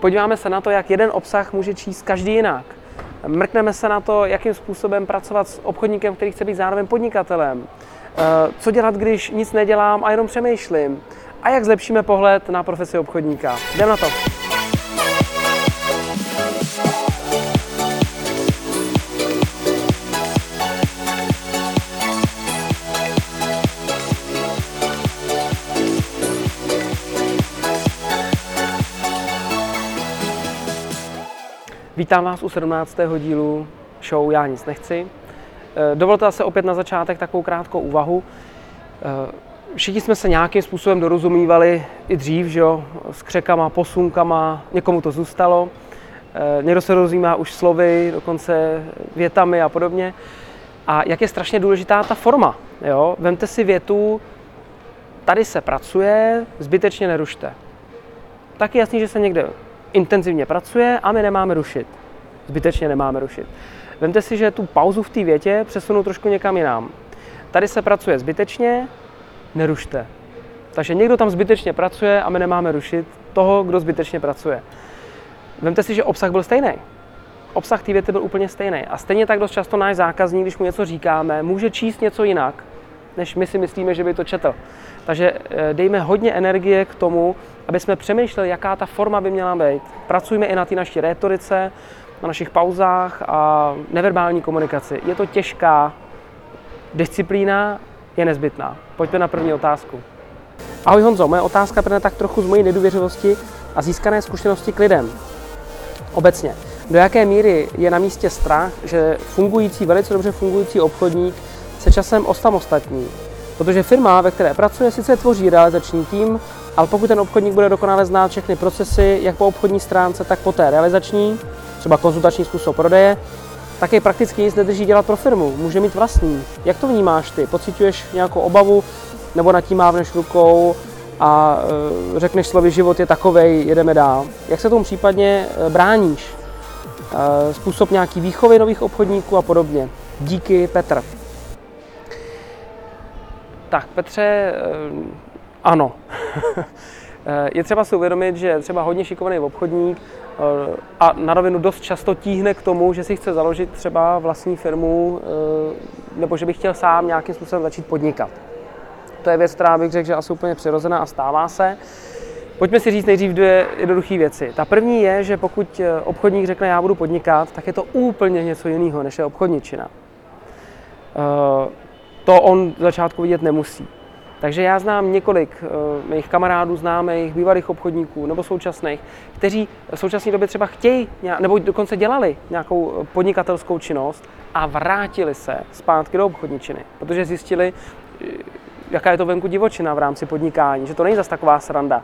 Podíváme se na to, jak jeden obsah může číst každý jinak. Mrkneme se na to, jakým způsobem pracovat s obchodníkem, který chce být zároveň podnikatelem. Eh, co dělat, když nic nedělám a jenom přemýšlím. A jak zlepšíme pohled na profesi obchodníka. Jdem na to. Vítám vás u 17. dílu show Já nic nechci. Eh, dovolte se opět na začátek takovou krátkou úvahu. Eh, všichni jsme se nějakým způsobem dorozumívali i dřív, že jo, s křekama, posunkama, někomu to zůstalo. Eh, někdo se rozumí už slovy, dokonce větami a podobně. A jak je strašně důležitá ta forma. Jo? Vemte si větu, tady se pracuje, zbytečně nerušte. Tak je jasný, že se někde intenzivně pracuje a my nemáme rušit. Zbytečně nemáme rušit. Vemte si, že tu pauzu v té větě přesunu trošku někam jinam. Tady se pracuje zbytečně, nerušte. Takže někdo tam zbytečně pracuje a my nemáme rušit toho, kdo zbytečně pracuje. Vemte si, že obsah byl stejný. Obsah té věty byl úplně stejný. A stejně tak dost často náš zákazník, když mu něco říkáme, může číst něco jinak, než my si myslíme, že by to četl. Takže eh, dejme hodně energie k tomu, aby jsme přemýšleli, jaká ta forma by měla být. Pracujme i na té naší rétorice, na našich pauzách a neverbální komunikaci. Je to těžká, disciplína je nezbytná. Pojďme na první otázku. Ahoj Honzo, moje otázka plyne tak trochu z mojí nedůvěřivosti a získané zkušenosti k lidem. Obecně, do jaké míry je na místě strach, že fungující, velice dobře fungující obchodník se časem osamostatní? Protože firma, ve které pracuje, sice tvoří realizační tým, ale pokud ten obchodník bude dokonale znát všechny procesy, jak po obchodní stránce, tak po té realizační, třeba konzultační způsob prodeje, tak je prakticky nic nedrží dělat pro firmu. Může mít vlastní. Jak to vnímáš ty? Pocituješ nějakou obavu nebo nad tím mávneš rukou a e, řekneš slovy, život je takovej, jedeme dál. Jak se tomu případně e, bráníš? E, způsob nějaký výchovy nových obchodníků a podobně. Díky, Petr. Tak, Petře, ano. je třeba si uvědomit, že třeba hodně šikovný obchodník Eh, a na rovinu dost často tíhne k tomu, že si chce založit třeba vlastní firmu eh, nebo že by chtěl sám nějakým způsobem začít podnikat. To je věc, která bych řekl, že asi úplně přirozená a stává se. Pojďme si říct nejdřív dvě jednoduché věci. Ta první je, že pokud eh, obchodník řekne, já budu podnikat, tak je to úplně něco jiného, než je obchodničina. To on v začátku vidět nemusí. Takže já znám několik uh, mých kamarádů, známých, bývalých obchodníků nebo současných, kteří v současné době třeba chtějí, nebo dokonce dělali nějakou eh, podnikatelskou činnost a vrátili se zpátky do obchodničiny, protože zjistili, eh, jaká je to venku divočina v rámci podnikání, že to není zase taková sranda.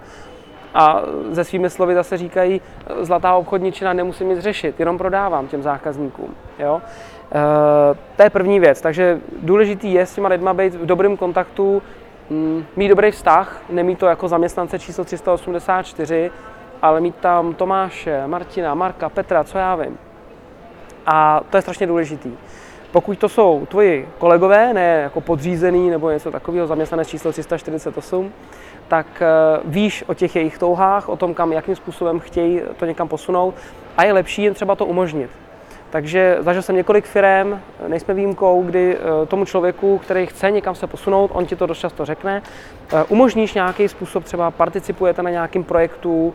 A ze svými slovy zase říkají, zlatá obchodničina nemusím nic řešit, jenom prodávám těm zákazníkům. Jo? E, to je první věc, takže důležitý je s těma lidma být v dobrém kontaktu, Mm, mít dobrý vztah, nemít to jako zaměstnance číslo 384, ale mít tam Tomáše, Martina, Marka, Petra, co já vím. A to je strašně důležitý. Pokud to jsou tvoji kolegové, ne jako podřízený nebo něco takového, zaměstnanec číslo 348, tak eh, víš o těch jejich touhách, o tom, kam, jakým způsobem chtějí to někam posunout a je lepší jen třeba to umožnit. Takže zažil jsem několik firm, nejsme výjimkou, kdy eh, tomu člověku, který chce někam se posunout, on ti to dost často řekne, eh, umožníš nějaký způsob, třeba participujete na nějakém projektu,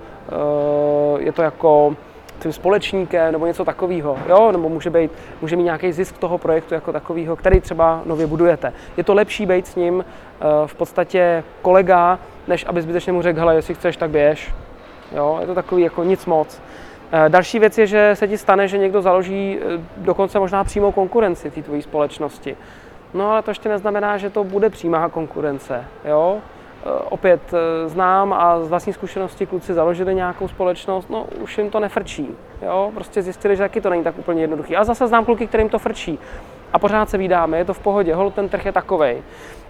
je to jako tím společníkem nebo něco takového, jo? nebo může, být, může mít nějaký zisk toho projektu jako takového, který třeba nově budujete. Je to lepší být s ním v podstatě kolega, než aby zbytečně mu řekl, hele, jestli chceš, tak běž. Jo? Je to takový jako nic moc. Eh, další věc je, že se ti stane, že někdo založí eh, dokonce možná přímou konkurenci té tvojí společnosti. No ale to ještě neznamená, že to bude přímá konkurence. Jo? Eh, opět znám a z vlastní zkušenosti kluci založili nějakou společnost, no už jim to nefrčí. Jo? Prostě zjistili, že taky to není tak úplně jednoduchý. A zase znám kluky, kterým to frčí. A pořád se vydáme, je to v pohodě, hol ten trh je takovej.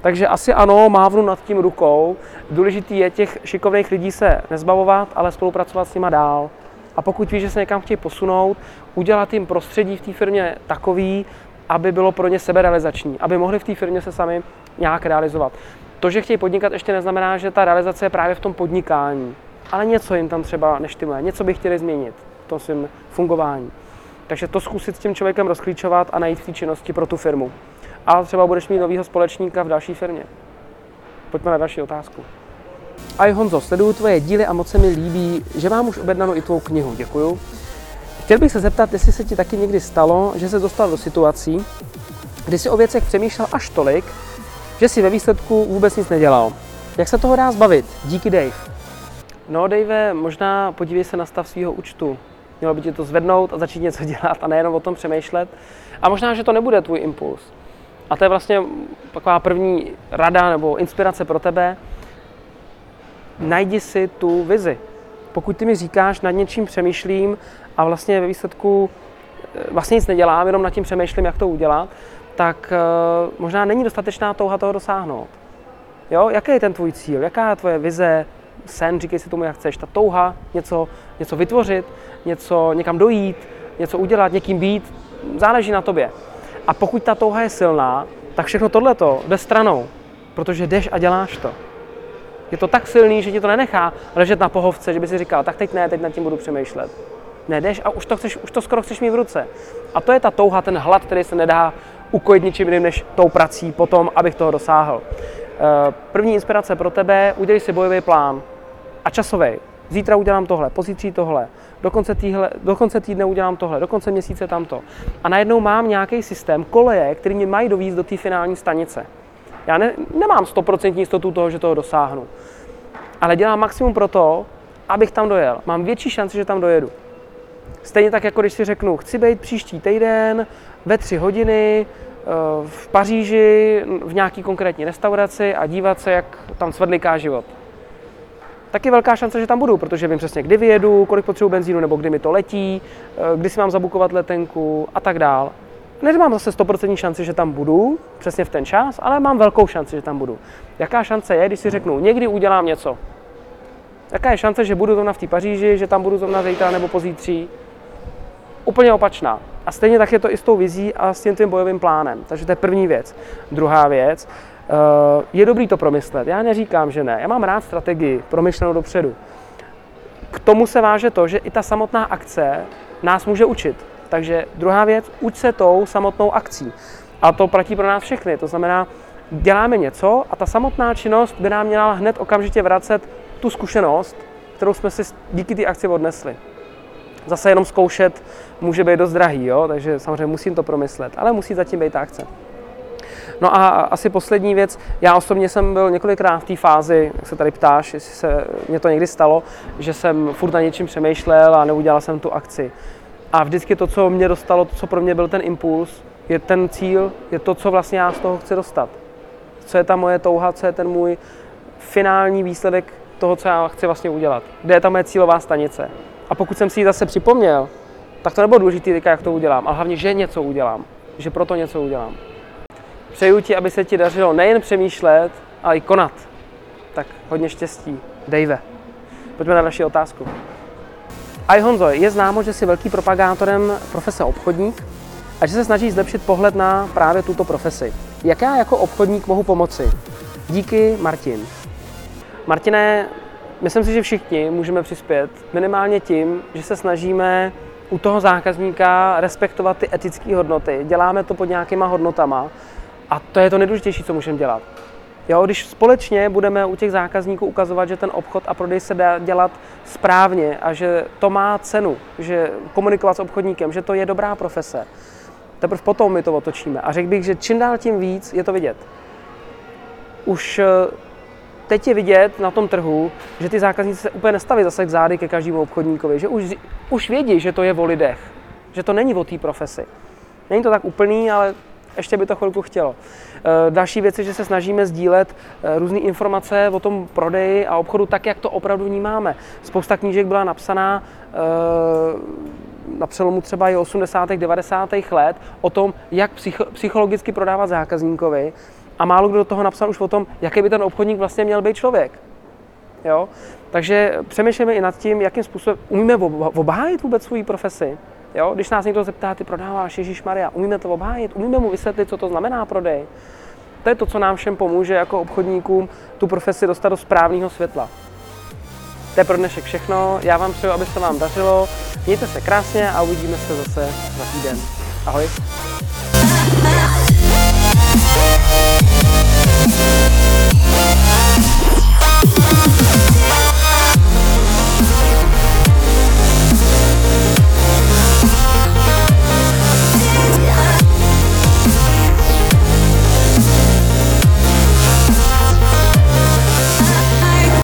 Takže asi ano, mávnu nad tím rukou. Důležitý je těch šikovných lidí se nezbavovat, ale spolupracovat s nima dál. A pokud víš, že se někam chtějí posunout, udělat jim prostředí v té firmě takový, aby bylo pro ně seberealizační, aby mohli v té firmě se sami nějak realizovat. To, že chtějí podnikat, ještě neznamená, že ta realizace je právě v tom podnikání. ale něco jim tam třeba neštimuje, něco by chtěli změnit v tom svém fungování. Takže to zkusit s tím člověkem rozklíčovat a najít té činnosti pro tu firmu. A třeba budeš mít nového společníka v další firmě. Pojďme na další otázku. A Honzo, sleduju tvoje díly a moc se mi líbí, že mám už objednanou i tvou knihu. Děkuju. Chtěl bych se zeptat, jestli se ti taky někdy stalo, že se dostal do situací, kdy si o věcech přemýšlel až tolik, že si ve výsledku vůbec nic nedělal. Jak se toho dá zbavit? Díky Dave. No Dave, možná podívej se na stav svého účtu. Mělo by ti to zvednout a začít něco dělat a nejenom o tom přemýšlet. A možná, že to nebude tvůj impuls. A to je vlastně taková první rada nebo inspirace pro tebe. Najdi si tu vizi. Pokud ty mi říkáš, nad něčím přemýšlím a vlastně ve výsledku eh, vlastně nic nedělám, jenom nad tím přemýšlím, jak to udělat, tak uh, možná není dostatečná touha toho dosáhnout. Jo? Jaký je ten tvůj cíl? Jaká je tvoje vize, sen, říkej si tomu, jak chceš, ta touha, něco, něco vytvořit, něco někam dojít, něco udělat, někým být, záleží na tobě. A pokud ta touha je silná, tak všechno tohleto jde stranou, protože jdeš a děláš to. Je to tak silný, že ti to nenechá ležet na pohovce, že by si říkal, tak teď ne, teď nad tím budu přemýšlet. Nedeš a už to, chceš, už to skoro chceš mít v ruce. A to je ta touha, ten hlad, který se nedá ukojit ničím jiným než tou prací potom, abych toho dosáhl. Eh, první inspirace pro tebe, udělej si bojový plán a časový. Zítra udělám tohle, pozítří tohle, do konce, týhle, do konce týdne udělám tohle, do konce měsíce tamto. A najednou mám nějaký systém, koleje, který mě mají dovízt do té finální stanice. Já ne, nemám 100% jistotu toho, že toho dosáhnu. Ale dělám maximum pro to, abych tam dojel. Mám větší šanci, že tam dojedu. Stejně tak, jako když si řeknu, chci být příští týden ve tři hodiny eh, v Paříži v nějaký konkrétní restauraci a dívat se, jak tam svrdliká život. Tak je velká šance, že tam budu, protože vím přesně, kdy vyjedu, kolik potřebuji benzínu, nebo kdy mi to letí, eh, kdy si mám zabukovat letenku a tak dál. Ne, mám zase 100% šanci, že tam budu, přesně v ten čas, ale mám velkou šanci, že tam budu. Jaká šance je, když si řeknu, někdy udělám něco? Jaká je šance, že budu zrovna v té Paříži, že tam budu zrovna zítra nebo pozítří? Úplně opačná. A stejně tak je to i s tou vizí a s tím tím bojovým plánem. Takže to je první věc. Druhá věc, eh, je dobrý to promyslet. Já neříkám, že ne. Já mám rád strategii promyšlenou dopředu. K tomu se váže to, že i ta samotná akce nás může učit. Takže druhá věc, uč se tou samotnou akcí. A to platí pro nás všechny. To znamená, děláme něco a ta samotná činnost by nám měla hned okamžitě vracet tu zkušenost, kterou jsme si díky té akci odnesli. Zase jenom zkoušet může být dost drahý, jo? takže samozřejmě musím to promyslet, ale musí zatím být ta akce. No a asi poslední věc, já osobně jsem byl několikrát v té fázi, jak se tady ptáš, jestli se mě to někdy stalo, že jsem furt na něčím přemýšlel a neudělal jsem tu akci. A vždycky to, co mě dostalo, to, co pro mě byl ten impuls, je ten cíl, je to, co vlastně já z toho chci dostat. Co je ta moje touha, co je ten můj finální výsledek toho, co já chci vlastně udělat. Kde je ta moje cílová stanice. A pokud jsem si ji zase připomněl, tak to nebylo důležité, jak to udělám, ale hlavně, že něco udělám. Že proto něco udělám. Přeju ti, aby se ti dařilo nejen přemýšlet, ale i konat. Tak hodně štěstí. Dave. Pojďme na další otázku. A Honzo, je známo, že jsi velký propagátorem profese obchodník a že se snaží zlepšit pohled na právě tuto profesi. Jak já jako obchodník mohu pomoci? Díky, Martin. Martine, myslím si, že všichni můžeme přispět minimálně tím, že se snažíme u toho zákazníka respektovat ty etické hodnoty. Děláme to pod nějakýma hodnotama a to je to nejdůležitější, co můžeme dělat. Jo, když společně budeme u těch zákazníků ukazovat, že ten obchod a prodej se dá dělat správně a že to má cenu, že komunikovat s obchodníkem, že to je dobrá profese, teprve potom my to otočíme. A řekl bych, že čím dál tím víc je to vidět. Už eh, teď je vidět na tom trhu, že ty zákazníci se úplně nestaví zase k zády ke každému obchodníkovi, že už, už vědí, že to je o lidech, že to není o té profesi. Není to tak úplný, ale ještě by to chvilku chtělo. Eh, další věc je, že se snažíme sdílet eh, různé informace o tom prodeji a obchodu tak, jak to opravdu vnímáme. Spousta knížek byla napsaná eh, na přelomu třeba i 80. 90. let o tom, jak psychologicky prodávat zákazníkovi a málo kdo do toho napsal už o tom, jaký by ten obchodník vlastně měl být člověk. Jo? Takže přemýšlíme i nad tím, jakým způsobem umíme obhájit vůbec svoji profesi. Jo? Když nás někdo zeptá, ty prodáváš Ježíš Maria, umíme to obhájit, umíme mu vysvětlit, co to znamená prodej. To je to, co nám všem pomůže jako obchodníkům tu profesi dostat do správného světla. To je pro dnešek všechno, já vám přeju, aby se vám dařilo, mějte se krásně a uvidíme se zase za týden. Ahoj!